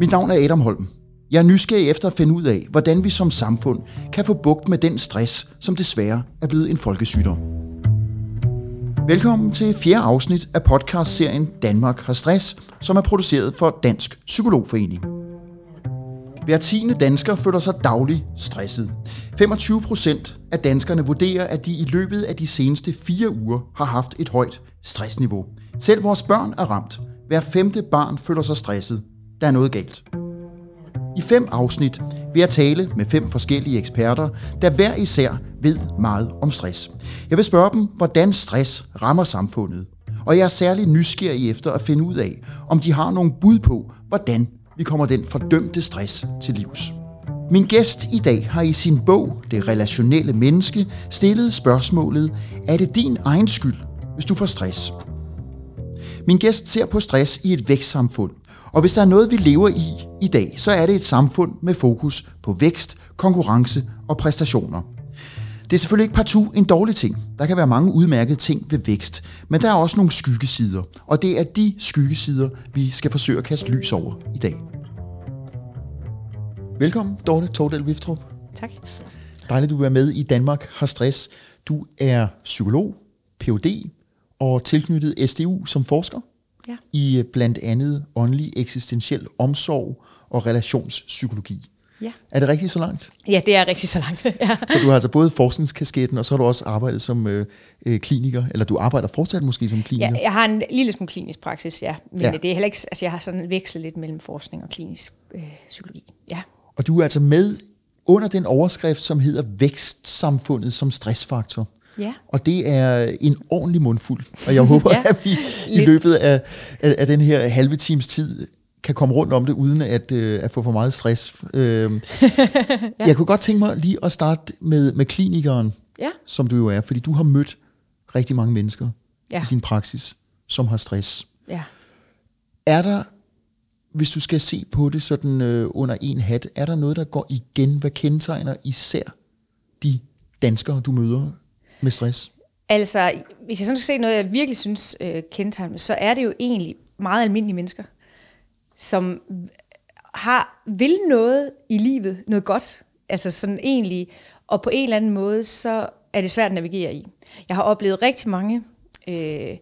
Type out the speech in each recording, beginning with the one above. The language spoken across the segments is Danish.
Mit navn er Adam Holm. Jeg er nysgerrig efter at finde ud af, hvordan vi som samfund kan få bugt med den stress, som desværre er blevet en folkesygdom. Velkommen til fjerde afsnit af podcastserien Danmark har stress, som er produceret for Dansk Psykologforening. Hver tiende dansker føler sig dagligt stresset. 25 procent af danskerne vurderer, at de i løbet af de seneste fire uger har haft et højt stressniveau. Selv vores børn er ramt. Hver femte barn føler sig stresset. Der er noget galt. I fem afsnit vil jeg tale med fem forskellige eksperter, der hver især ved meget om stress. Jeg vil spørge dem, hvordan stress rammer samfundet. Og jeg er særlig nysgerrig efter at finde ud af, om de har nogle bud på, hvordan vi kommer den fordømte stress til livs. Min gæst i dag har i sin bog Det relationelle menneske stillet spørgsmålet, er det din egen skyld, hvis du får stress? Min gæst ser på stress i et vækstsamfund, og hvis der er noget, vi lever i i dag, så er det et samfund med fokus på vækst, konkurrence og præstationer. Det er selvfølgelig ikke partout en dårlig ting. Der kan være mange udmærkede ting ved vækst, men der er også nogle skyggesider, og det er de skyggesider, vi skal forsøge at kaste lys over i dag. Velkommen, Dorte Tordal Viftrup. Tak. Dejligt, du er med i Danmark har stress. Du er psykolog, Ph.D. og tilknyttet SDU som forsker Ja. i øh, blandt andet åndelig eksistentiel omsorg og relationspsykologi. Ja. Er det rigtigt så langt? ja, det er rigtig så langt. ja. Så du har altså både forskningskasketten, og så har du også arbejdet som øh, øh, kliniker, eller du arbejder fortsat måske som kliniker? ja, jeg har en lille smule klinisk praksis, ja. Men ja. det er heller ikke, altså jeg har sådan vekslet lidt mellem forskning og klinisk øh, psykologi. Ja. Og du er altså med under den overskrift, som hedder vækstsamfundet som stressfaktor. Ja. Og det er en ordentlig mundfuld. Og jeg håber, ja, at vi i lidt. løbet af, af, af den her halve times tid kan komme rundt om det, uden at, øh, at få for meget stress. Øh, ja. Jeg kunne godt tænke mig lige at starte med, med klinikeren, Ja. som du jo er, fordi du har mødt rigtig mange mennesker Ja. i din praksis, som har stress. Ja. Er der, hvis du skal se på det sådan øh, under en hat, er der noget, der går igen? Hvad kendetegner især de danskere, du møder med stress? Altså, hvis jeg sådan skal se noget, jeg virkelig synes øh, kendetegner, så er det jo egentlig meget almindelige mennesker, som har vil noget i livet, noget godt, altså sådan egentlig, og på en eller anden måde, så er det svært at navigere i. Jeg har oplevet rigtig mange, øh,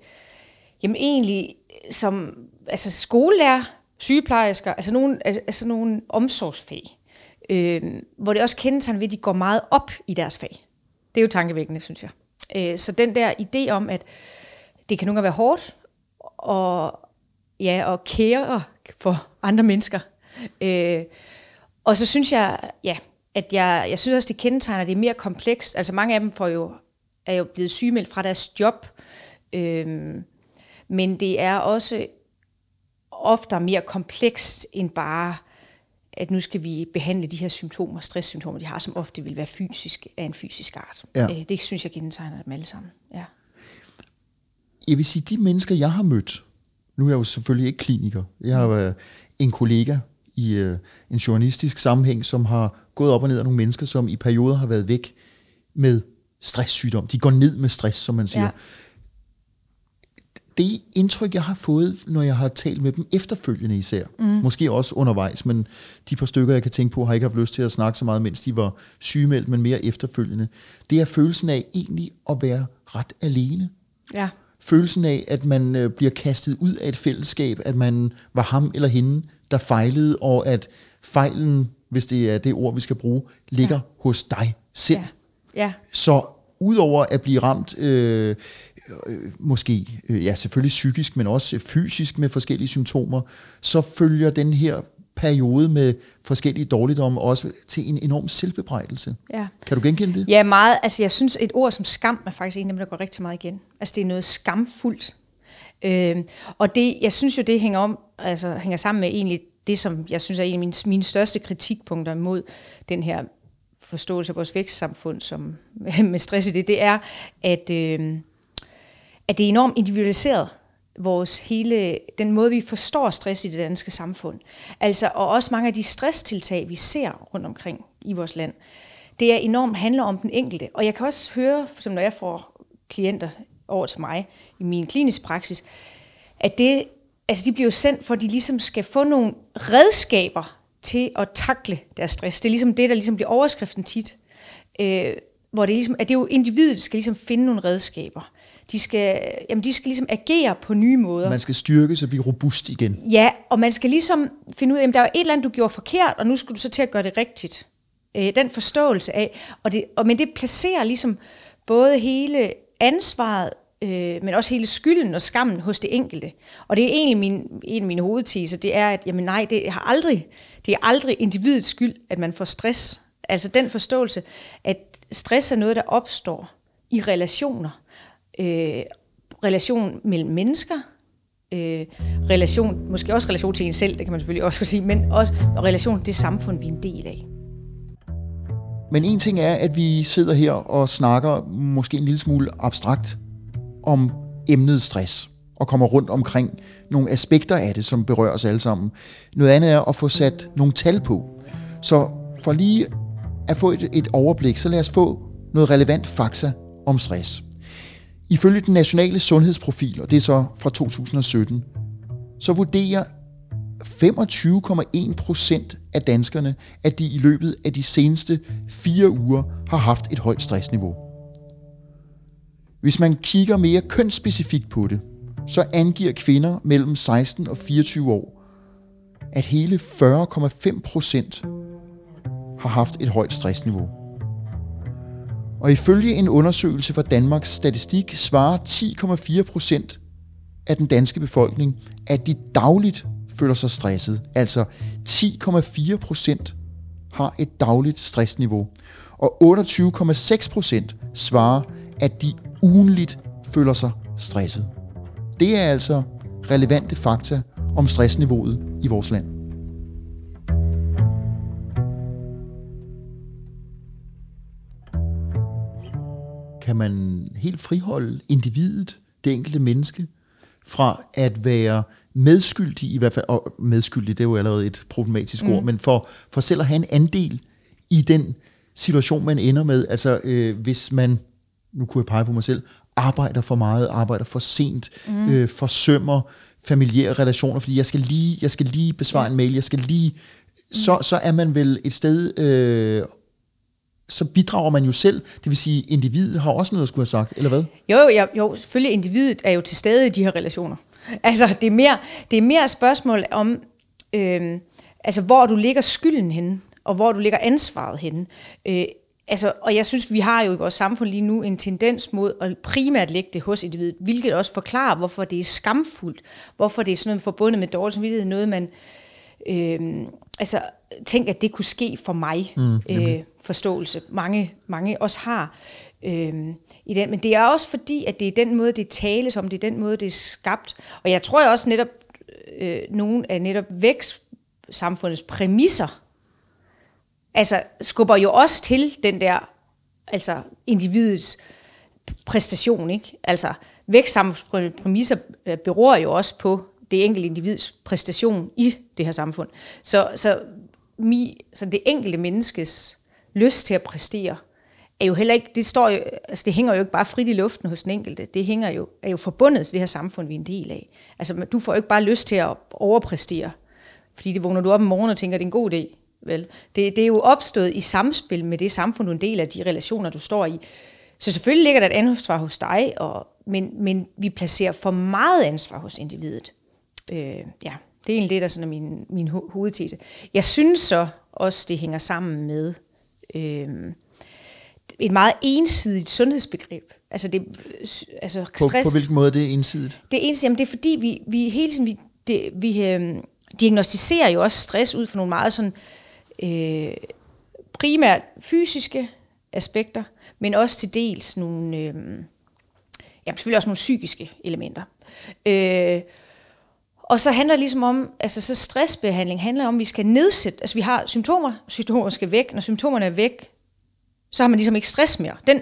jamen egentlig som altså skolelærer, sygeplejersker, altså nogle, altså nogle omsorgsfag, øh, hvor det også kendetegner ved, at de går meget op i deres fag. Det er jo tankevækkende, synes jeg. Øh, så den der idé om, at det kan nogle gange være hårdt, og ja, og kære for andre mennesker. Øh, og så synes jeg, ja, at jeg, jeg synes også, det kendetegner, at det er mere komplekst. Altså mange af dem får jo, er jo blevet sygemeldt fra deres job, øh, men det er også ofte mere komplekst end bare, at nu skal vi behandle de her symptomer, stresssymptomer, de har, som ofte vil være fysisk, af en fysisk art. Ja. Øh, det synes jeg kendetegner dem alle sammen. Ja. Jeg vil sige, de mennesker, jeg har mødt, nu er jeg jo selvfølgelig ikke kliniker, jeg har en kollega i øh, en journalistisk sammenhæng, som har gået op og ned af nogle mennesker, som i perioder har været væk med stresssygdom. De går ned med stress, som man siger. Ja. Det indtryk, jeg har fået, når jeg har talt med dem efterfølgende især, mm. måske også undervejs, men de par stykker, jeg kan tænke på, har ikke haft lyst til at snakke så meget, mens de var sygemeldt, men mere efterfølgende. Det er følelsen af egentlig at være ret alene Ja. følelsen af, at man øh, bliver kastet ud af et fællesskab, at man var ham eller hende, der fejlede, og at fejlen, hvis det er det ord, vi skal bruge, ligger ja. hos dig selv. Ja. Ja. Så udover at blive ramt, øh, øh, måske, øh, ja selvfølgelig psykisk, men også fysisk med forskellige symptomer, så følger den her periode med forskellige dårligdomme også til en enorm selvbebrejdelse. Ja. Kan du genkende det? Ja, meget. Altså, jeg synes, et ord som skam er faktisk en af dem, der går rigtig meget igen. Altså, det er noget skamfuldt. Øhm, og det, jeg synes jo, det hænger, om, altså, hænger sammen med egentlig det, som jeg synes er en af mine, mine største kritikpunkter mod den her forståelse af vores vækstsamfund som, med stress i det, det er, at, øh, at det er enormt individualiseret vores hele, den måde, vi forstår stress i det danske samfund. Altså, og også mange af de stresstiltag, vi ser rundt omkring i vores land, det er enormt handler om den enkelte. Og jeg kan også høre, som når jeg får klienter over til mig i min klinisk praksis, at det altså de bliver jo sendt for, at de ligesom skal få nogle redskaber til at takle deres stress. Det er ligesom det, der ligesom bliver overskriften tit. Øh, hvor det er ligesom, at det er jo individet, skal ligesom finde nogle redskaber. De skal, jamen de skal ligesom agere på nye måder. Man skal styrke og blive robust igen. Ja, og man skal ligesom finde ud af, at der er et eller andet, du gjorde forkert, og nu skal du så til at gøre det rigtigt. Øh, den forståelse af, og det, og, men det placerer ligesom både hele ansvaret, øh, men også hele skylden og skammen hos det enkelte. Og det er egentlig min, en af mine hovedteser, det er, at jamen nej, det, har aldrig, det er aldrig individets skyld, at man får stress. Altså den forståelse, at stress er noget, der opstår i relationer. Øh, relation mellem mennesker, øh, relation, måske også relation til en selv, det kan man selvfølgelig også sige, men også relation til det samfund, vi er en del af. Men en ting er, at vi sidder her og snakker måske en lille smule abstrakt om emnet stress og kommer rundt omkring nogle aspekter af det, som berører os alle sammen. Noget andet er at få sat nogle tal på. Så for lige at få et, et overblik, så lad os få noget relevant fakta om stress. Ifølge den nationale sundhedsprofil, og det er så fra 2017, så vurderer 25,1 procent af danskerne, at de i løbet af de seneste fire uger har haft et højt stressniveau. Hvis man kigger mere kønsspecifikt på det, så angiver kvinder mellem 16 og 24 år, at hele 40,5 procent har haft et højt stressniveau. Og ifølge en undersøgelse fra Danmarks Statistik svarer 10,4 procent af den danske befolkning, at de dagligt føler sig stresset. Altså 10,4 procent har et dagligt stressniveau. Og 28,6 procent svarer, at de ugenligt føler sig stresset. Det er altså relevante fakta om stressniveauet i vores land. Kan man helt friholde individet, det enkelte menneske, fra at være medskyldig, i hvert fald, og medskyldig, det er jo allerede et problematisk mm. ord, men for, for selv at have en andel i den situation, man ender med, altså øh, hvis man, nu kunne jeg pege på mig selv, arbejder for meget, arbejder for sent, mm. øh, forsømmer familiære relationer, fordi jeg skal lige, jeg skal lige besvare ja. en mail, jeg skal lige, så, så er man vel et sted øh, så bidrager man jo selv. Det vil sige, individet har også noget at skulle have sagt, eller hvad? Jo, jo, jo, selvfølgelig individet er jo til stede i de her relationer. Altså, det er mere, det er mere et spørgsmål om, øh, altså, hvor du ligger skylden henne, og hvor du ligger ansvaret henne. Øh, altså, og jeg synes, vi har jo i vores samfund lige nu en tendens mod at primært lægge det hos individet, hvilket også forklarer, hvorfor det er skamfuldt, hvorfor det er sådan noget forbundet med dårlig samvittighed, noget man... Øh, altså, tænk, at det kunne ske for mig, mm, øh, forståelse. Mange, mange også har øh, i den. Men det er også fordi, at det er den måde, det tales om, det er den måde, det er skabt. Og jeg tror også netop, øh, nogle af netop vækstsamfundets præmisser, altså skubber jo også til den der, altså individets præstation, ikke? Altså vækstsamfundets præmisser øh, beror jo også på det enkelte individs præstation i det her samfund. Så, så, mi, så det enkelte menneskes lyst til at præstere, er jo heller ikke, det, står jo, altså det hænger jo ikke bare frit i luften hos den enkelte, det hænger jo, er jo forbundet til det her samfund, vi er en del af. Altså du får jo ikke bare lyst til at overpræstere, fordi det vågner du op om morgenen og tænker, det er en god idé. Vel? Det, det er jo opstået i samspil med det samfund, du er en del af, de relationer, du står i. Så selvfølgelig ligger der et ansvar hos dig, og, men, men vi placerer for meget ansvar hos individet. Øh, ja, det er egentlig det, der sådan er min, min ho- hovedtese. Jeg synes så også, det hænger sammen med øh, et meget ensidigt sundhedsbegreb. Altså, det, altså stress, på, på hvilken måde er det ensidigt? Det er ensidigt, jamen det er fordi, vi, vi hele tiden, vi, det, vi øh, diagnostiserer jo også stress ud fra nogle meget sådan, øh, primært fysiske aspekter, men også til dels nogle, øh, jamen selvfølgelig også nogle psykiske elementer. Øh, og så handler det ligesom om, altså så stressbehandling handler om, at vi skal nedsætte, altså vi har symptomer, symptomer skal væk, når symptomerne er væk, så har man ligesom ikke stress mere. Den,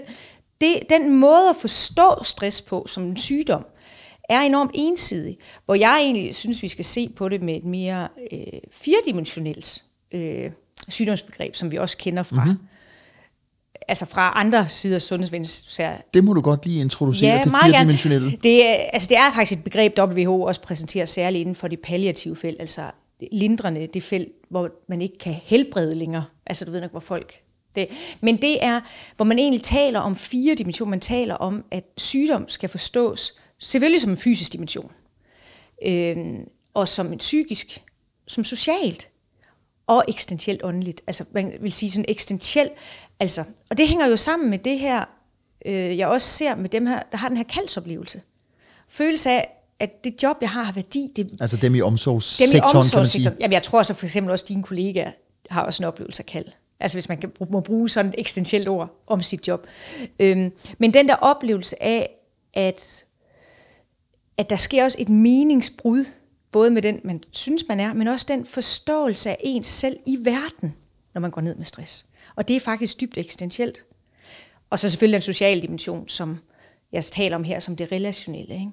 det, den måde at forstå stress på som en sygdom, er enormt ensidig, hvor jeg egentlig synes, vi skal se på det med et mere øh, firedimensionelt øh, sygdomsbegreb, som vi også kender fra, mm-hmm altså fra andre sider af sundhedsvidenskaben. Det må du godt lige introducere, Ja, det firedimensionelle. Det altså det er faktisk et begreb, WHO også præsenterer særligt inden for det palliative felt, altså lindrende, det felt, hvor man ikke kan helbrede længere. Altså du ved nok, hvor folk... Det. Men det er, hvor man egentlig taler om fire dimensioner. Man taler om, at sygdom skal forstås selvfølgelig som en fysisk dimension, øh, og som en psykisk, som socialt, og eksistentielt åndeligt. Altså man vil sige sådan eksistentielt. Altså, og det hænger jo sammen med det her, øh, jeg også ser med dem her, der har den her kaldsoplevelse. Følelse af, at det job, jeg har, har værdi. Det, Altså dem i dem omsorgssektoren, i kan man sige. omsorgssektoren. Jamen, jeg tror så for eksempel også, at dine kollegaer har også en oplevelse af kald. Altså hvis man kan, må bruge sådan et eksistentielt ord om sit job. Øhm, men den der oplevelse af, at, at der sker også et meningsbrud, både med den, man synes, man er, men også den forståelse af ens selv i verden, når man går ned med stress. Og det er faktisk dybt eksistentielt. Og så selvfølgelig den sociale dimension, som jeg taler om her, som det relationelle. Ikke?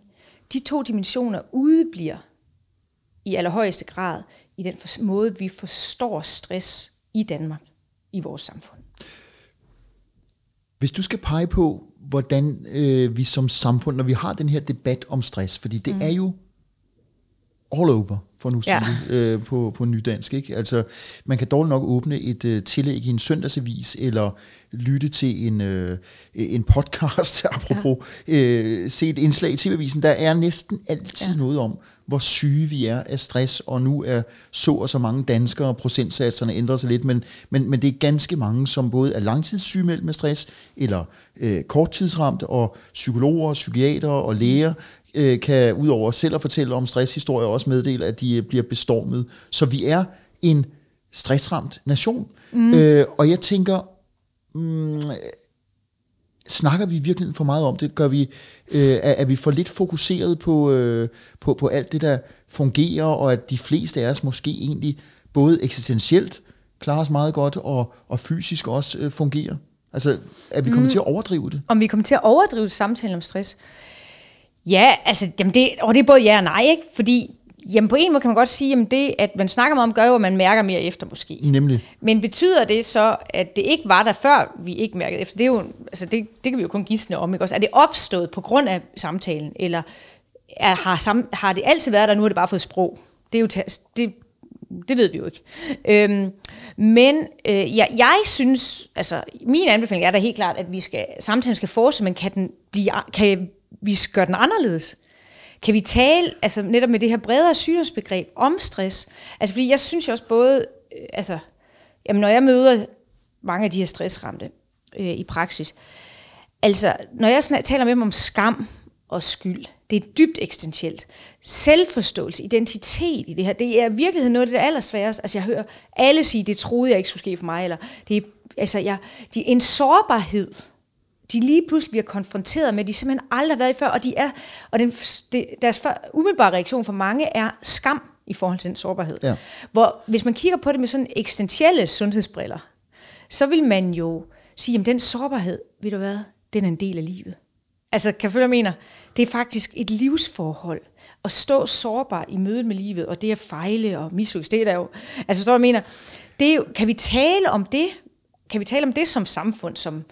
De to dimensioner udebliver i allerhøjeste grad i den måde, vi forstår stress i Danmark, i vores samfund. Hvis du skal pege på, hvordan øh, vi som samfund, når vi har den her debat om stress, fordi det mm. er jo all over, for nu sige Ja. det, øh, på, på nydansk. Ikke? Altså, man kan dårligt nok åbne et øh, tillæg i en søndagsavis, eller lytte til en, øh, en podcast, apropos, ja. øh, se et indslag i TV-avisen. Der er næsten altid ja. noget om, hvor syge vi er af stress, og nu er så og så mange danskere, og procentsatserne ændrer sig lidt, men, men, men det er ganske mange, som både er langtidssygemeldt med stress, eller øh, korttidsramt, og psykologer, psykiater og læger, øh, kan udover selv at fortælle om stresshistorier også meddele, at de øh, bliver bestormet. Så vi er en stressramt nation. Mm. Øh, og jeg tænker, mm, snakker vi virkelig for meget om det? Gør vi, øh, er, er vi for lidt fokuseret på, øh, på, på alt det, der fungerer, og at de fleste af os måske egentlig både eksistentielt klarer os meget godt, og, og fysisk også øh, fungerer? Altså, er vi kommet mm. til at overdrive det? Om vi kommer til at overdrive samtalen om stress? Ja, altså, jamen det, og det er både ja og nej, ikke? Fordi jamen på en måde kan man godt sige, at det, at man snakker meget om, gør jo, at man mærker mere efter måske. Nemlig. Men betyder det så, at det ikke var der før, vi ikke mærkede efter? Det, er jo, altså det, det kan vi jo kun gisne om. Ikke? Også, er det opstået på grund af samtalen, eller er, har, sam, har det altid været der, nu har det bare fået sprog? Det, er jo, det, det ved vi jo ikke. Øhm, men øh, jeg, jeg synes, altså min anbefaling er da helt klart, at vi skal, samtalen skal fortsætte, men kan, den blive, kan vi gøre den anderledes? Kan vi tale altså netop med det her bredere sygdomsbegreb om stress? Altså fordi jeg synes jo også både, øh, altså, jamen når jeg møder mange af de her stressramte øh, i praksis, altså når jeg snak, taler med dem om skam og skyld, det er dybt eksistentielt. Selvforståelse, identitet i det her, det er i virkeligheden noget af det allersværeste. Altså jeg hører alle sige, det troede jeg ikke skulle ske for mig, eller det er, altså jeg, de, en sårbarhed, de lige pludselig bliver konfronteret med, de simpelthen aldrig har været i før, og, de er, og den, det, deres for, umiddelbare reaktion for mange er skam i forhold til den sårbarhed. Ja. Hvor hvis man kigger på det med sådan eksistentielle sundhedsbriller, så vil man jo sige, at den sårbarhed, ved du hvad, den er en del af livet. Altså, kan følge, jeg mener? Det er faktisk et livsforhold. At stå sårbar i mødet med livet, og det at fejle og mislykkes, det er der jo... Altså, jeg mener? Det er jo, kan vi tale om det? Kan vi tale om det som samfund, som,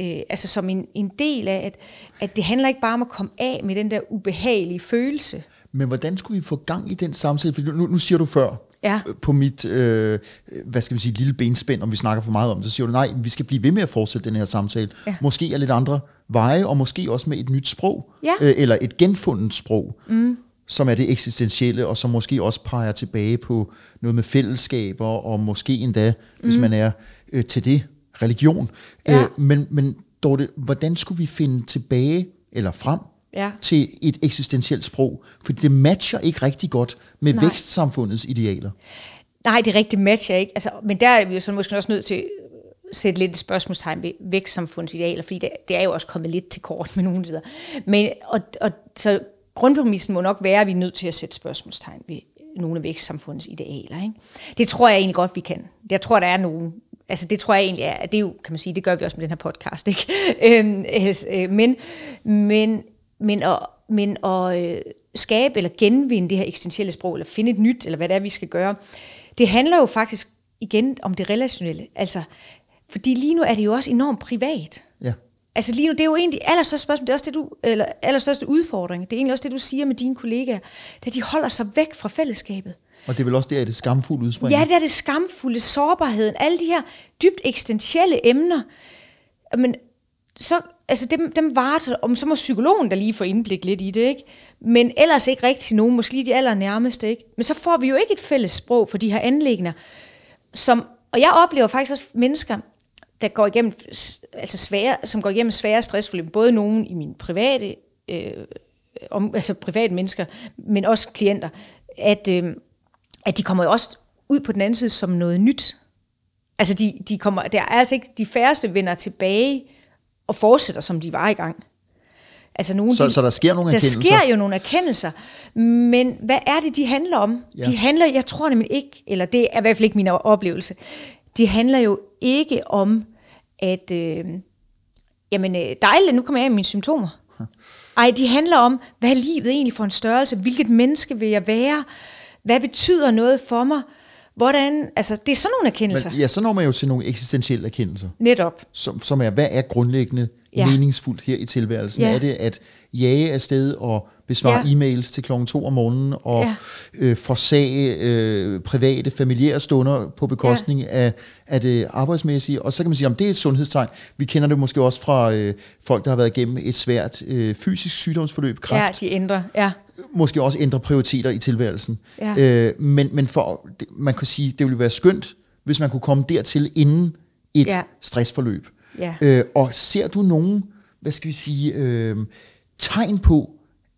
øh, altså som en, en del af, at, at det handler ikke bare om at komme af med den der ubehagelige følelse. Men hvordan skulle vi få gang i den samtale? For nu, nu siger du før, Ja. på mit, øh, hvad skal vi sige, lille benspænd, om vi snakker for meget om det, så siger du, nej, vi skal blive ved med at fortsætte den her samtale. Ja. Måske er lidt andre veje, og måske også med et nyt sprog, Ja. øh, eller et genfundet sprog, mm. som er det eksistentielle, og som måske også peger tilbage på noget med fællesskaber, og måske endda, mm. hvis man er øh, til det, religion. Ja. Øh, men, men Dorte, hvordan skulle vi finde tilbage, eller frem, Ja. til et eksistentielt sprog, for det matcher ikke rigtig godt med Nej. vækstsamfundets idealer. Nej, det rigtigt matcher ikke. Altså, men der er vi jo så måske også nødt til at sætte lidt et spørgsmålstegn ved vækstsamfundets idealer, fordi det, det er jo også kommet lidt til kort med nogle steder. Men, og, og, så grundpræmissen må nok være, at vi er nødt til at sætte spørgsmålstegn ved nogle af vækstsamfundets idealer. Ikke? Det tror jeg egentlig godt, vi kan. Jeg tror, der er nogen, altså det tror jeg egentlig er, at det er jo, kan man sige, det gør vi også med den her podcast, ikke? Øhm, øh, men, men, men at, men at øh, skabe eller genvinde det her eksistentielle sprog, eller finde et nyt, eller hvad det er, vi skal gøre, det handler jo faktisk igen om det relationelle. Altså, Fordi lige nu er det jo også enormt privat. Ja. Altså lige nu, det er jo egentlig allerstørste spørgsmål, det er også det, du, eller allerstørste udfordring. Det er egentlig også det, du siger med dine kollegaer, at de holder sig væk fra fællesskabet. Og det er vel også der, at det skamfulde udspringer? Ja, det er det skamfulde, sårbarheden, alle de her dybt eksistentielle emner. Men så, altså dem, dem varer, om så må psykologen der lige få indblik lidt i det, ikke? Men ellers ikke rigtig nogen, måske lige de allernærmeste, ikke? Men så får vi jo ikke et fælles sprog for de her anlægner, som, og jeg oplever faktisk også mennesker, der går igennem, altså svære, som går igennem svære stressforløb, både nogen i min private, øh, om, altså private mennesker, men også klienter, at, øh, at de kommer jo også ud på den anden side som noget nyt. Altså de, de kommer, der er altså ikke, de færreste vender tilbage og fortsætter, som de var i gang. Altså nogle, så, de, så der sker nogle der erkendelser? Der sker jo nogle erkendelser, men hvad er det, de handler om? Ja. De handler, jeg tror nemlig ikke, eller det er i hvert fald ikke min oplevelse, de handler jo ikke om, at øh, jamen, øh, dejligt, nu kommer jeg af mine symptomer. Ej, de handler om, hvad er livet egentlig for en størrelse? Hvilket menneske vil jeg være? Hvad betyder noget for mig? Hvordan, altså, det er sådan nogle erkendelser. Men, ja, så når man jo til nogle eksistentielle erkendelser. Netop. Som, som er, hvad er grundlæggende ja. meningsfuldt her i tilværelsen? Ja. Er det at jage afsted og besvare ja. e-mails til klokken to om morgenen og ja. øh, forsage øh, private, familiære stunder på bekostning ja. af, af det arbejdsmæssige? Og så kan man sige, om det er et sundhedstegn. Vi kender det måske også fra øh, folk, der har været igennem et svært øh, fysisk sygdomsforløb, kræft. Ja, de ændrer, ja måske også ændre prioriteter i tilværelsen. Ja. Øh, men, men for, man kan sige, det ville være skønt, hvis man kunne komme dertil inden et ja. stressforløb. Ja. Øh, og ser du nogen, hvad skal vi sige, øh, tegn på,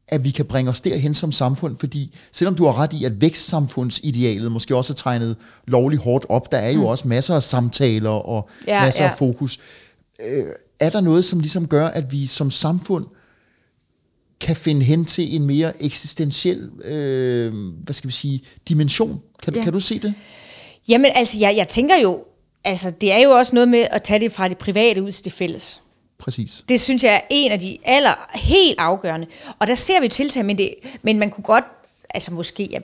at vi kan bringe os derhen som samfund, fordi selvom du har ret i, at vækstsamfundsidealet måske også er tegnet lovligt hårdt op, der er jo mm. også masser af samtaler og ja, masser ja. af fokus. Øh, er der noget, som ligesom gør, at vi som samfund kan finde hen til en mere eksistentiel, øh, hvad skal vi sige, dimension? Kan, ja. kan du se det? Jamen altså, jeg, jeg tænker jo, altså det er jo også noget med at tage det fra det private ud til det fælles. Præcis. Det synes jeg er en af de aller helt afgørende. Og der ser vi tiltag, men, det, men man kunne godt, altså måske ja,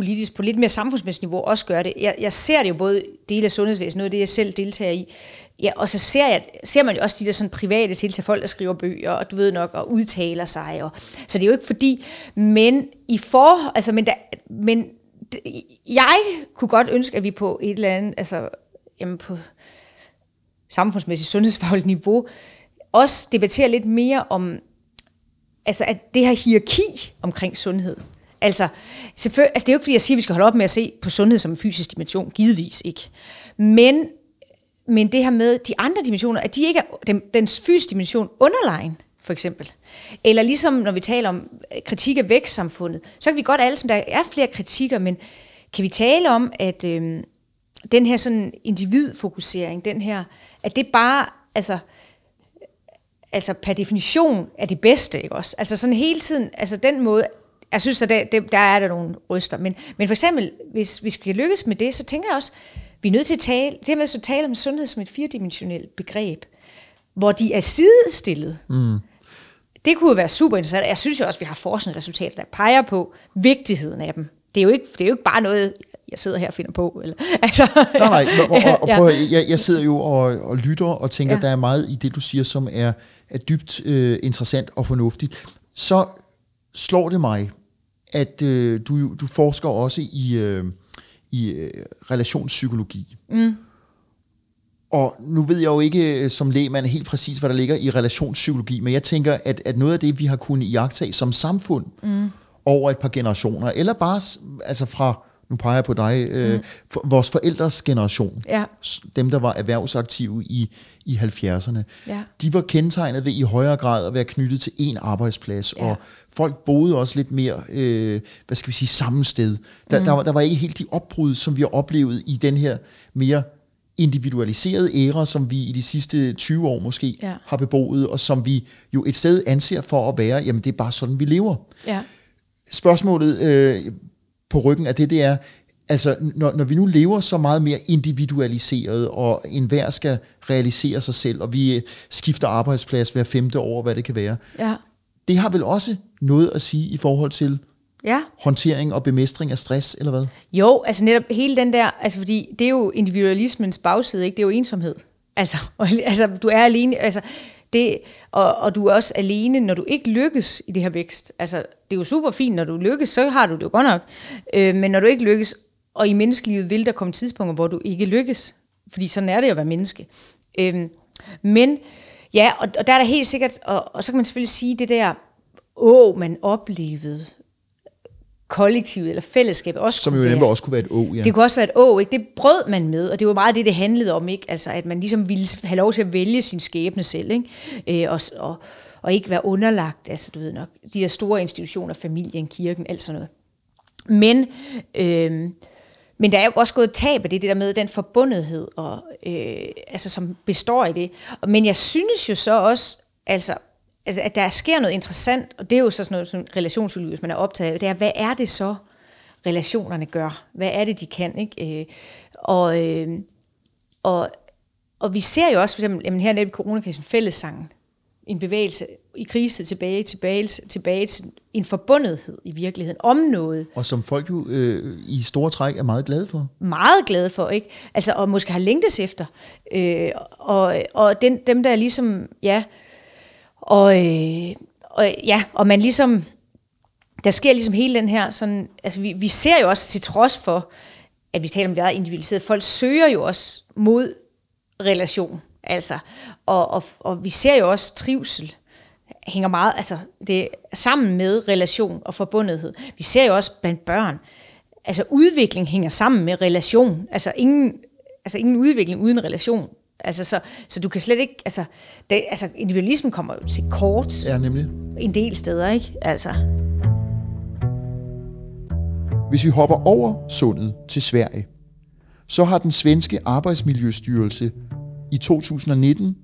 politisk på lidt mere samfundsmæssigt niveau også gøre det. Jeg, jeg ser det jo både dele af sundhedsvæsenet, noget af det, jeg selv deltager i. Ja, og så ser, jeg, ser man jo også de der sådan private tiltag, folk, der skriver bøger, og du ved nok, og udtaler sig. Og, så det er jo ikke fordi, men i for, altså, men, der, men jeg kunne godt ønske, at vi på et eller andet, altså, jamen på samfundsmæssigt sundhedsfagligt niveau, også debatterer lidt mere om, altså at det her hierarki omkring sundhed. Altså, selvfølgelig, altså det er jo ikke fordi, jeg siger, at vi skal holde op med at se på sundhed som en fysisk dimension, givetvis ikke. Men, men det her med de andre dimensioner, at de ikke er den, den fysiske dimension underlegen, for eksempel. Eller ligesom når vi taler om øh, kritik af vækstsamfundet, så kan vi godt alle, som der er flere kritikker, men kan vi tale om, at øh, den her sådan individfokusering, den her, at det bare, altså, altså per definition er det bedste, ikke også? Altså sådan hele tiden, altså den måde, jeg synes, at der, der er der nogle ryster, men, men for eksempel, hvis, vi skal lykkes med det, så tænker jeg også, vi er nødt til at tale, det med at tale om sundhed som et firedimensionelt begreb, hvor de er sidestillet. Mm. Det kunne være super interessant. Jeg synes jo også, at vi har forskningsresultater, der peger på vigtigheden af dem. Det er jo ikke, det er jo ikke bare noget, jeg sidder her og finder på. Eller, altså, nej, nej, og, og, og prøv, jeg, jeg sidder jo og, og lytter og tænker, ja. der er meget i det, du siger, som er, er dybt øh, interessant og fornuftigt. Så slår det mig, at øh, du, du forsker også i, øh, i øh, relationspsykologi. Mm. Og nu ved jeg jo ikke øh, som lægmand helt præcis, hvad der ligger i relationspsykologi, men jeg tænker, at, at noget af det, vi har kunnet iagtage som samfund mm. over et par generationer, eller bare altså fra nu peger jeg på dig, øh, mm. for, vores forældres generation, ja. dem der var erhvervsaktive i, i 70'erne, ja. de var kendetegnet ved i højere grad at være knyttet til en arbejdsplads, ja. og folk boede også lidt mere, øh, hvad skal vi sige, samme sted. Der, mm. der, var, der var ikke helt de opbrud, som vi har oplevet i den her mere individualiserede æra, som vi i de sidste 20 år måske ja. har beboet, og som vi jo et sted anser for at være, jamen det er bare sådan, vi lever. Ja. Spørgsmålet øh, på ryggen af det, det er, altså når, når vi nu lever så meget mere individualiseret, og enhver skal realisere sig selv, og vi skifter arbejdsplads hver femte år, hvad det kan være, ja. det har vel også noget at sige i forhold til ja. håndtering og bemestring af stress, eller hvad? Jo, altså netop hele den der, altså fordi det er jo individualismens bagside, ikke? det er jo ensomhed. Altså, og, altså du er alene, altså, det, og, og du er også alene, når du ikke lykkes i det her vækst. Altså, det er jo super fint, når du lykkes, så har du det jo godt nok. Øh, men når du ikke lykkes, og i menneskelivet vil der komme tidspunkter, hvor du ikke lykkes. Fordi sådan er det jo at være menneske. Øh, men, ja, og, og der er der helt sikkert, og, og så kan man selvfølgelig sige det der, åh, man oplevede kollektivet eller fællesskabet også Som jo nemlig også kunne være et å, ja. Det kunne også være et å, ikke? Det brød man med, og det var meget det, det handlede om, ikke? Altså, at man ligesom ville have lov til at vælge sin skæbne selv, ikke? Øh, og, og, og ikke være underlagt, altså du ved nok, de her store institutioner, familien, kirken, alt sådan noget. Men, øh, men der er jo også gået tab af det, det der med den forbundethed, og, øh, altså, som består i det. Men jeg synes jo så også, altså, altså, at der sker noget interessant, og det er jo så sådan noget som relationspsykologi, hvis man er optaget af det, er, hvad er det så, relationerne gør? Hvad er det, de kan? Ikke? Øh, og, øh, og, og vi ser jo også, for eksempel, jamen her netop i coronakrisen, fællessangen, en bevægelse i krise tilbage, tilbage, tilbage til en forbundethed i virkeligheden om noget. Og som folk jo øh, i store træk er meget glade for. Meget glade for, ikke? Altså, og måske har længtes efter. Øh, og og den, dem, der er ligesom, ja, og, øh, og, ja, og man ligesom, der sker ligesom hele den her, sådan, altså vi, vi ser jo også til trods for, at vi taler om, at vi er individualiseret, folk søger jo også mod relation, altså, og, og, og vi ser jo også trivsel, hænger meget, altså det er sammen med relation og forbundethed. Vi ser jo også blandt børn, altså udvikling hænger sammen med relation, altså ingen, altså ingen udvikling uden relation. Altså, så, så du kan slet ikke, altså, det, altså individualismen kommer jo til kort Ja, nemlig. en del steder, ikke? Altså, Hvis vi hopper over sundet til Sverige, så har den svenske arbejdsmiljøstyrelse i 2019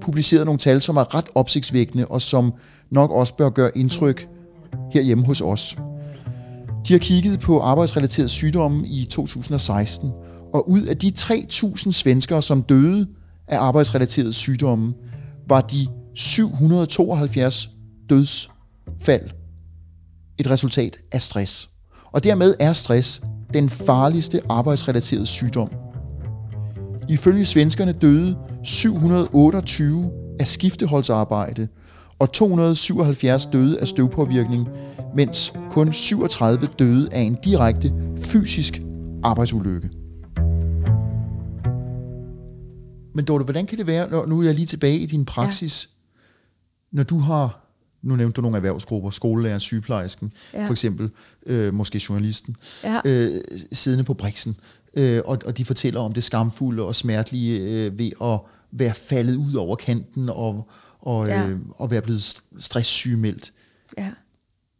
publiceret nogle tal, som er ret opsigtsvækkende, og som nok også bør gøre indtryk herhjemme hos os. De har kigget på arbejdsrelaterede sygdomme i 2016, og ud af de 3.000 svenskere, som døde af arbejdsrelaterede sygdomme, var de 772 dødsfald et resultat af stress. Og dermed er stress den farligste arbejdsrelaterede sygdom. Ifølge svenskerne døde 728 af skifteholdsarbejde, og 277 døde af støvpåvirkning, mens kun 37 døde af en direkte fysisk arbejdsulykke. Men Dorte, hvordan kan det være, når nu er jeg lige tilbage i din praksis, ja. når du har, nu nævnte du nogle erhvervsgrupper, skolelærer, sygeplejersken, ja. For eksempel, øh, måske journalisten, Ja. øh, siddende på briksen, øh, og, og de fortæller om det skamfulde og smertelige øh, ved at være faldet ud over kanten og, og, Ja. øh, og være blevet st- stresssygemeldt. ja.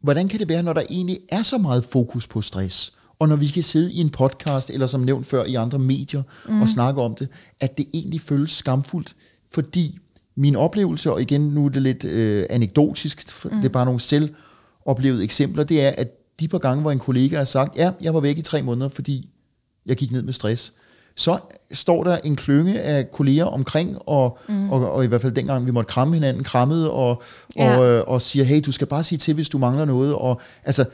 Hvordan kan det være, når der egentlig er så meget fokus på stress, og når vi kan sidde i en podcast, eller som nævnt før i andre medier, mm. og snakke om det, at det egentlig føles skamfuldt, fordi min oplevelse, og igen nu er det lidt øh, anekdotisk, mm. det er bare nogle selvoplevede eksempler, det er, at de par gange, hvor en kollega har sagt, ja, jeg var væk i tre måneder, fordi jeg gik ned med stress, så står der en klynge af kolleger omkring, og, mm. og, og i hvert fald dengang vi måtte kramme hinanden, krammede, og, Ja. og, øh, og siger, hey, du skal bare sige til, hvis du mangler noget. Og, altså,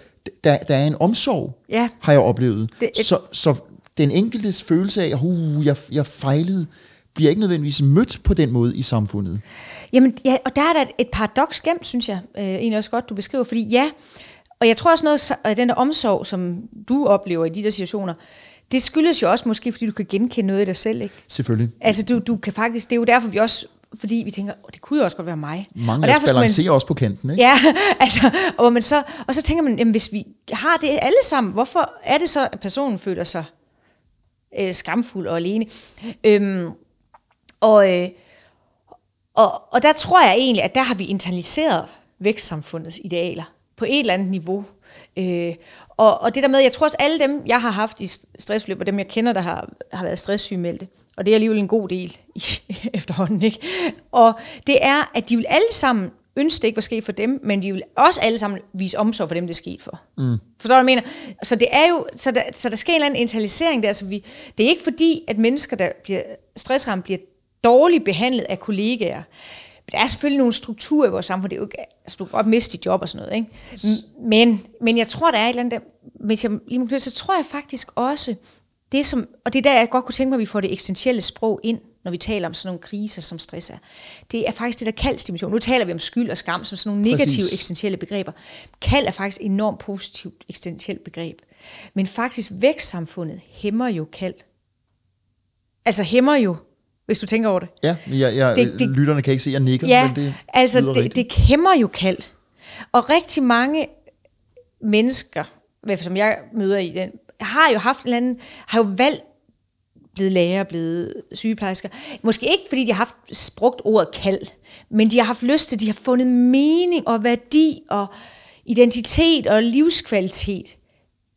der, der er en omsorg, Ja. har jeg oplevet. Det- et- så, så den enkeltes følelse af, uh, jeg, jeg fejlede, bliver ikke nødvendigvis mødt på den måde i samfundet. Jamen, ja, og der er der et, paradoks gemt, synes jeg, øh, egentlig også godt, du beskriver, fordi ja, og jeg tror også noget af den der omsorg, som du oplever i de der situationer, det skyldes jo også måske, fordi du kan genkende noget i dig selv, ikke? Selvfølgelig. Altså, du, du kan faktisk, det er jo derfor, vi også, fordi vi tænker, oh, det kunne jo også godt være mig. Mange og derfor balancerer også på kanten, ikke? Ja, altså, og, man så, og så tænker man, jamen, hvis vi har det alle sammen, hvorfor er det så, at personen føler sig øh, skamfuld og alene? Øhm, og, øh, og, og der tror jeg egentlig, at der har vi internaliseret vækstsamfundets idealer på et eller andet niveau. Øh, og, og det der med, jeg tror også alle dem, jeg har haft i stressforløb, og dem jeg kender, der har, har været stresssygemeldte, og det er alligevel en god del efterhånden, ikke? Og det er, at de vil alle sammen ønske, det ikke var sket for dem, men de vil også alle sammen vise omsorg for dem, det er sket for. Mm. Forstår du, hvad jeg mener? Så det er jo, så der, så der sker en eller anden internalisering der, så vi, det er ikke fordi, at mennesker, der bliver stressramt, bliver dårligt behandlet af kollegaer. Der er selvfølgelig nogle strukturer i vores samfund, det er jo ikke, altså du kan godt miste dit job og sådan noget, ikke? Men, men jeg tror, der er et eller andet der, hvis jeg lige må så tror jeg faktisk også, det som, og det er der, jeg godt kunne tænke mig, at vi får det eksistentielle sprog ind, når vi taler om sådan nogle kriser, som stress er. Det er faktisk det der kaldstimulation. Nu taler vi om skyld og skam som sådan nogle negative Præcis. eksistentielle begreber. Kald er faktisk et enormt positivt eksistentielt begreb. Men faktisk vækstsamfundet hæmmer jo kald. Altså hæmmer jo, hvis du tænker over det. Ja, jeg, jeg, Det- det- lytterne kan ikke se, at jeg nikker, Ja, men det altså det, rigtigt. det hæmmer jo kald. Og rigtig mange mennesker, i hvert fald som jeg møder i den, har jo haft en eller anden, har jo valgt blevet lærer, blevet sygeplejersker. Måske ikke, fordi de har haft brugt ordet kald, men de har haft lyst til, de har fundet mening og værdi og identitet og livskvalitet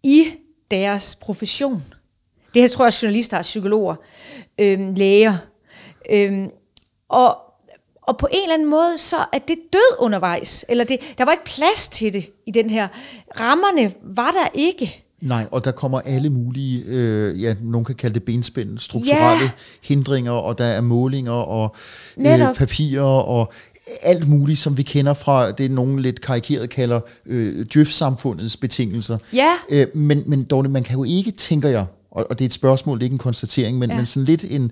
i deres profession. Det her tror jeg, journalister, psykologer, øhm, læger. Øhm, og, og på en eller anden måde, så er det død undervejs. Eller det, der var ikke plads til det i den her. Rammerne var der ikke. Nej, og der kommer alle mulige, øh, ja, nogen kan kalde det benspænd, strukturelle Ja. hindringer, og der er målinger og øh, papirer og alt muligt, som vi kender fra det, nogen lidt karikeret kalder øh, djøf-samfundets betingelser. Ja. Øh, men, men Dorte, man kan jo ikke, tænker jeg, og, og det er et spørgsmål, det er ikke en konstatering, men, ja. Men sådan lidt en,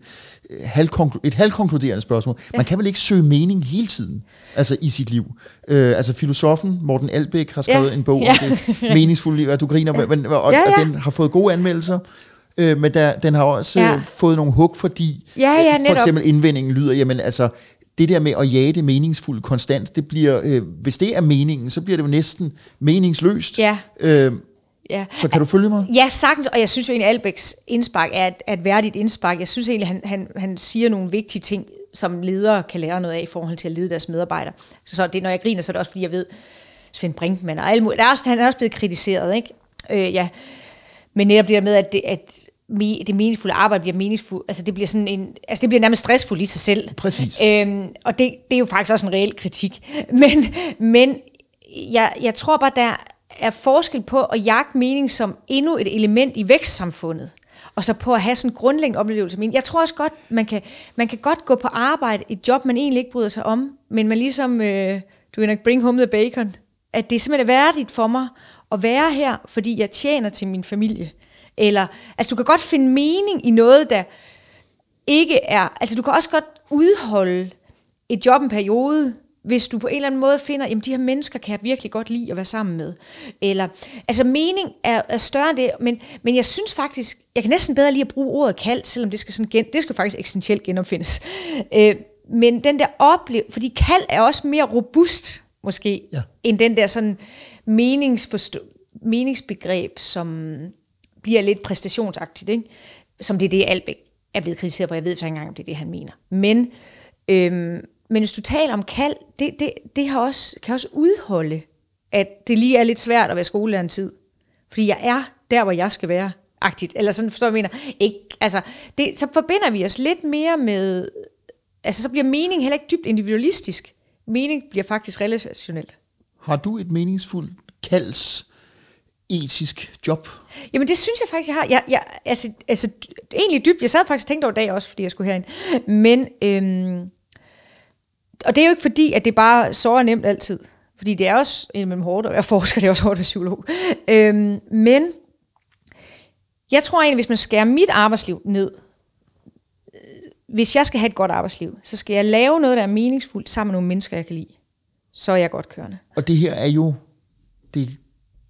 øh, halvkonklu- et halvkonkluderende spørgsmål. Ja. Man kan vel ikke søge mening hele tiden, altså i sit liv. Øh, altså filosofen Morten Albæk har skrevet Ja. en bog Ja. om det meningsfulde liv, og du griner, ja. men, og, Ja, og ja. den har fået gode anmeldelser. Øh, men der, den har også ja. Fået nogle hug, fordi Ja, ja, øh, for eksempel indvendingen lyder, jamen altså, det der med at jage det meningsfulde konstant, det bliver, øh, hvis det er meningen, så bliver det jo næsten meningsløst. Ja. Øh, Ja. så kan du følge mig? Ja, sagtens, og jeg synes jo egentlig, at Albæks indspark er et, er et værdigt indspark. Jeg synes egentlig, han, han, han siger nogle vigtige ting, som ledere kan lære noget af i forhold til at lede deres medarbejdere. Så, så det, når jeg griner, så er det også, fordi jeg ved, Svend Brinkmann og der er også, han er også blevet kritiseret, ikke? Øh, ja. Men netop det der med, at det, at me- det meningsfulde arbejde bliver meningsfuldt, altså det bliver sådan en, altså det bliver nærmest stressfuldt i sig selv. Præcis. Øhm, og det, det er jo faktisk også en reel kritik. Men, men jeg, jeg tror bare, der er forskel på at jagte mening som endnu et element i vækstsamfundet, og så på at have sådan en grundlæggende oplevelse Men mening. Jeg tror også godt, man kan, man kan godt gå på arbejde, et job, man egentlig ikke bryder sig om, men man ligesom, øh, du vil nok bring home the bacon, at det simpelthen er værdigt for mig at være her, fordi jeg tjener til min familie. Eller, altså du kan godt finde mening i noget, der ikke er, altså du kan også godt udholde et job en periode, hvis du på en eller anden måde finder, jamen de her mennesker kan jeg virkelig godt lide at være sammen med. Eller, altså mening er, er større end det, men, men jeg synes faktisk, jeg kan næsten bedre lide at bruge ordet kald, selvom det skal, sådan gen, det skal faktisk eksistentielt genopfindes. Øh, men den der oplevelse, fordi kald er også mere robust, måske, Ja. end den der sådan meningsforstå- meningsbegreb, som bliver lidt præstationsagtigt, ikke? som det er det, Albæk er blevet kritiseret for. Jeg ved ikke engang, om det er det, han mener. Men, øhm, men hvis du taler om kald, det, det, det har også, kan også udholde, at det lige er lidt svært at være skolelærer en tid. Fordi jeg er der, hvor jeg skal være agtigt. Eller sådan forstår jeg mener. Ikke, altså, det, så forbinder vi os lidt mere med... Altså, så bliver mening heller ikke dybt individualistisk. Mening bliver faktisk relationelt. Har du et meningsfuldt kalds etisk job? Jamen det synes jeg faktisk, jeg har. Jeg, jeg, altså, altså, egentlig dybt. Jeg sad faktisk og tænkte over dag også, fordi jeg skulle herind. Men, øhm, og det er jo ikke fordi, at det bare så er nemt altid. Fordi det er også indimellem hårdt at være forsker, det er også hårdt at være psykolog. Øhm, men jeg tror egentlig, hvis man skærer mit arbejdsliv ned, øh, hvis jeg skal have et godt arbejdsliv, så skal jeg lave noget, der er meningsfuldt sammen med nogle mennesker, jeg kan lide. Så er jeg godt kørende. Og det her er jo, det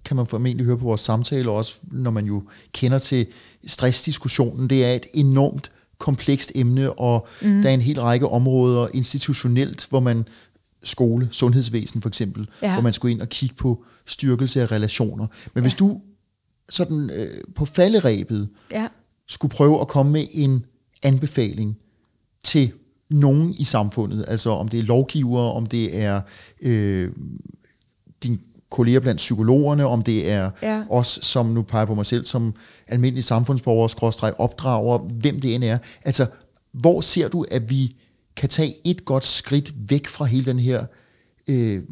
kan man formentlig høre på vores samtale også, når man jo kender til stressdiskussionen, det er et enormt komplekst emne, og mm. der er en hel række områder institutionelt, hvor man skole, sundhedsvæsen for eksempel, Ja. hvor man skulle ind og kigge på styrkelse af relationer. Men ja. hvis du sådan øh, på falderæbet Ja. skulle prøve at komme med en anbefaling til nogen i samfundet, altså om det er lovgivere, om det er øh, dine kolleger blandt psykologerne, om det er Ja. os, som nu peger på mig selv, som almindelige samfundsborgere, skråstreg opdrager, hvem det end er. Altså, hvor ser du, at vi kan tage et godt skridt væk fra hele den her, øh,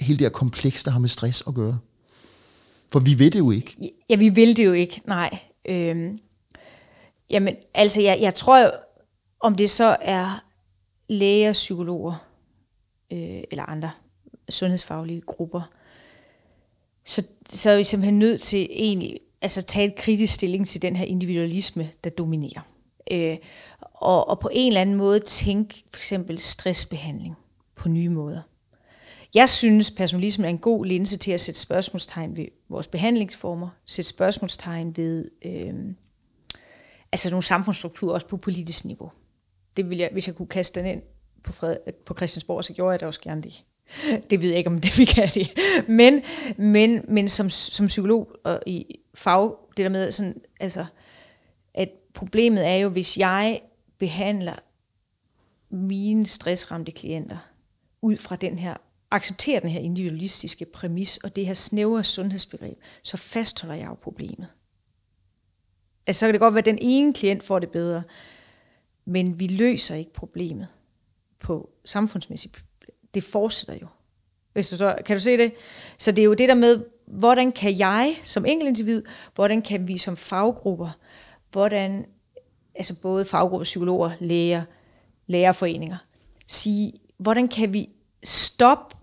hele det her kompleks, der har med stress at gøre? For vi ved det jo ikke. Ja, vi vil det jo ikke, nej. Øhm, jamen, altså, jeg, jeg tror jo, om det så er læger, psykologer øh, eller andre sundhedsfaglige grupper, så, så er vi simpelthen nødt til egentlig altså tage et kritisk stilling til den her individualisme, der dominerer. Øh, og, og på en eller anden måde tænke for eksempel stressbehandling på nye måder. Jeg synes, personalismen er en god linse til at sætte spørgsmålstegn ved vores behandlingsformer, sætte spørgsmålstegn ved øh, altså nogle samfundsstrukturer, også på politisk niveau. Det vil jeg, hvis jeg kunne kaste den ind på, Fred, på Christiansborg, så gjorde jeg det også gerne det. Det ved jeg ikke, om det vi kan det. Men, men, men som, som psykolog og i fag, det der med, sådan, altså, at problemet er jo, hvis jeg behandler mine stressramte klienter ud fra den her, accepterer den her individualistiske præmis og det her snævre sundhedsbegreb, så fastholder jeg jo problemet. Altså så kan det godt være, at den ene klient får det bedre, men vi løser ikke problemet på samfundsmæssigt. Det fortsætter jo. Hvis du så, kan du se det? Så det er jo det der med, hvordan kan jeg som enkeltindivid, hvordan kan vi som faggrupper, hvordan, altså både faggrupper, psykologer, læger, lærerforeninger, sige, hvordan kan vi stoppe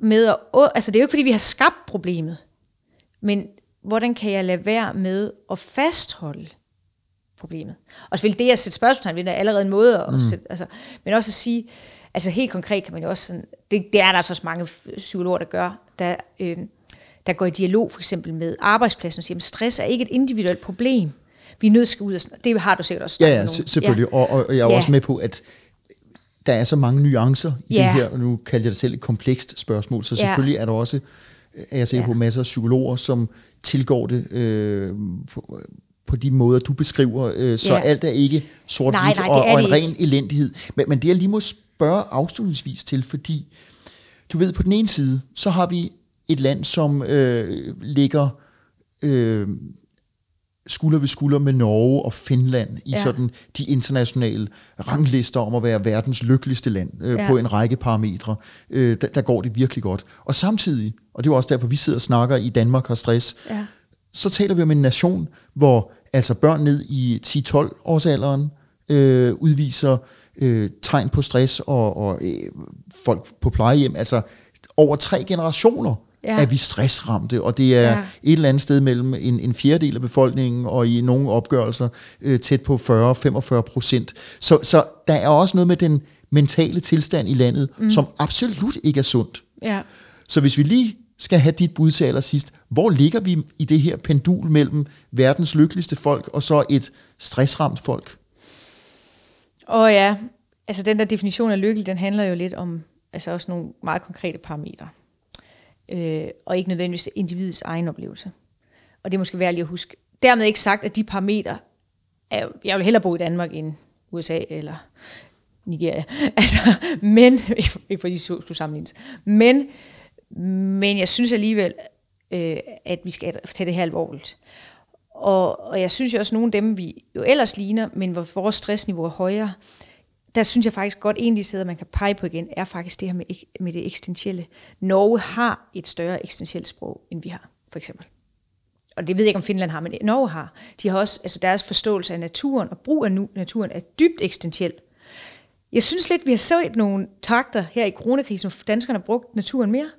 med at, altså det er jo ikke fordi, vi har skabt problemet, men hvordan kan jeg lade være med at fastholde problemet? Og selvfølgelig det at sætte spørgsmålstegn ved, er allerede en måde at mm. sætte, altså, men også at sige, altså helt konkret kan man jo også sådan, det, det er der altså også mange psykologer, der gør, der, øh, der går i dialog for eksempel med arbejdspladsen og siger, at stress er ikke et individuelt problem. Vi er nødt til at ud af, det har du sikkert også. Ja, ja, selvfølgelig, ja. Og, og jeg er ja. også med på, at der er så mange nuancer i ja. det her, og nu kalder jeg det selv et komplekst spørgsmål, så selvfølgelig ja. er der også, er jeg ser ja. på masser af psykologer, som tilgår det øh, på, på de måder, du beskriver, øh, så ja. alt er ikke sort-hvidt og, og en ikke. ren elendighed. Men, men det jeg lige må spørge afslutningsvis til, fordi du ved, på den ene side, så har vi et land, som øh, ligger øh, skulder ved skulder med Norge og Finland i ja. sådan de internationale ranglister om at være verdens lykkeligste land øh, ja. på en række parametre. Øh, der, der går det virkelig godt. Og samtidig, og det er også derfor, vi sidder og snakker i Danmark har stress, ja. så taler vi om en nation, hvor altså børn ned i 10-12 års alderen øh, udviser øh, tegn på stress, og, og øh, folk på plejehjem, altså over tre generationer ja. er vi stressramte, og det er ja. et eller andet sted mellem en, en fjerdedel af befolkningen, og i nogle opgørelser øh, tæt på 40-45 procent. Så, så der er også noget med den mentale tilstand i landet, mm. som absolut ikke er sundt. Ja. Så hvis vi lige skal have dit bud til allersidst, hvor ligger vi i det her pendul mellem verdens lykkeligste folk og så et stressramt folk? Åh oh ja, altså den der definition af lykke, den handler jo lidt om altså også nogle meget konkrete parametre øh, og ikke nødvendigvis individets egen oplevelse. Og det er måske værd lige at huske. Dermed ikke sagt, at de parametre, er, jeg vil hellere bo i Danmark end USA eller Nigeria. Altså, men, ikke fordi de skulle sammenlignes, men, men jeg synes alligevel, øh, at vi skal tage det her alvorligt. Og, og jeg synes jo også, at nogle af dem, vi jo ellers ligner, men hvor vores stressniveau er højere, der synes jeg faktisk godt, en af de steder, man kan pege på igen, er faktisk det her med, med det eksistentielle. Norge har et større eksistentielt sprog, end vi har, for eksempel. Og det ved jeg ikke, om Finland har, men Norge har. De har også, altså deres forståelse af naturen og brug af naturen er dybt eksistentiel. Jeg synes lidt, vi har set nogle takter her i coronakrisen, hvor danskerne har brugt naturen mere.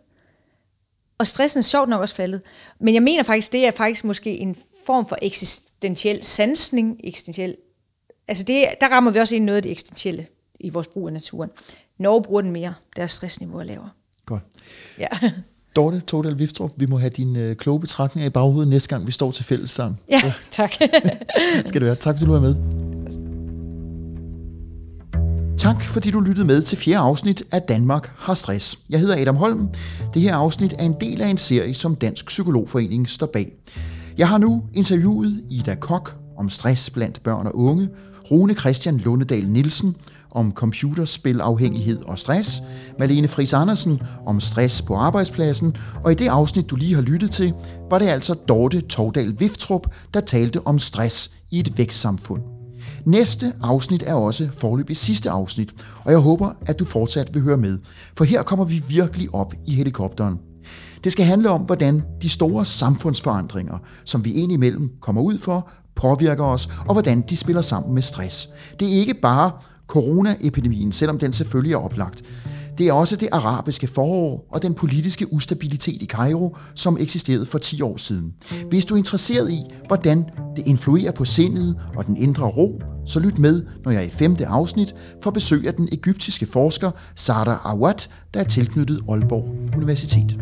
Og stressen er sjovt nok også faldet. Men jeg mener faktisk, det er faktisk måske en form for eksistentiel sansning, eksistentiel altså det, der rammer vi også ind noget af det eksistentielle i vores brug af naturen. Norge bruger den mere, deres stressniveau er lavere. Godt. Ja. Dorte Tordal Viftrup, vi må have dine øh, kloge betragtninger i baghovedet næste gang, vi står til fællessang. Ja, Så. tak. skal det være. Tak fordi du er med. Tak fordi du lyttede med til fjerde afsnit af Danmark har stress. Jeg hedder Adam Holm. Det her afsnit er en del af en serie, som Dansk Psykologforening står bag. Jeg har nu interviewet Ida Kok om stress blandt børn og unge, Rune Christian Lundedal Nielsen om computerspilafhængighed og stress, Malene Friis Andersen om stress på arbejdspladsen, og i det afsnit, du lige har lyttet til, var det altså Dorte Tordal Viftrup, der talte om stress i et vækstsamfund. Næste afsnit er også forløbig sidste afsnit, og jeg håber, at du fortsat vil høre med, for her kommer vi virkelig op i helikopteren. Det skal handle om, hvordan de store samfundsforandringer, som vi indimellem kommer ud for, påvirker os, og hvordan de spiller sammen med stress. Det er ikke bare coronaepidemien, selvom den selvfølgelig er oplagt. Det er også det arabiske forår og den politiske ustabilitet i Kairo, som eksisterede for 10 år siden. Hvis du er interesseret i, hvordan det influerer på sindet og den indre ro, så lyt med, når jeg i femte afsnit får besøg af den egyptiske forsker Sara Awad, der er tilknyttet Aalborg Universitet.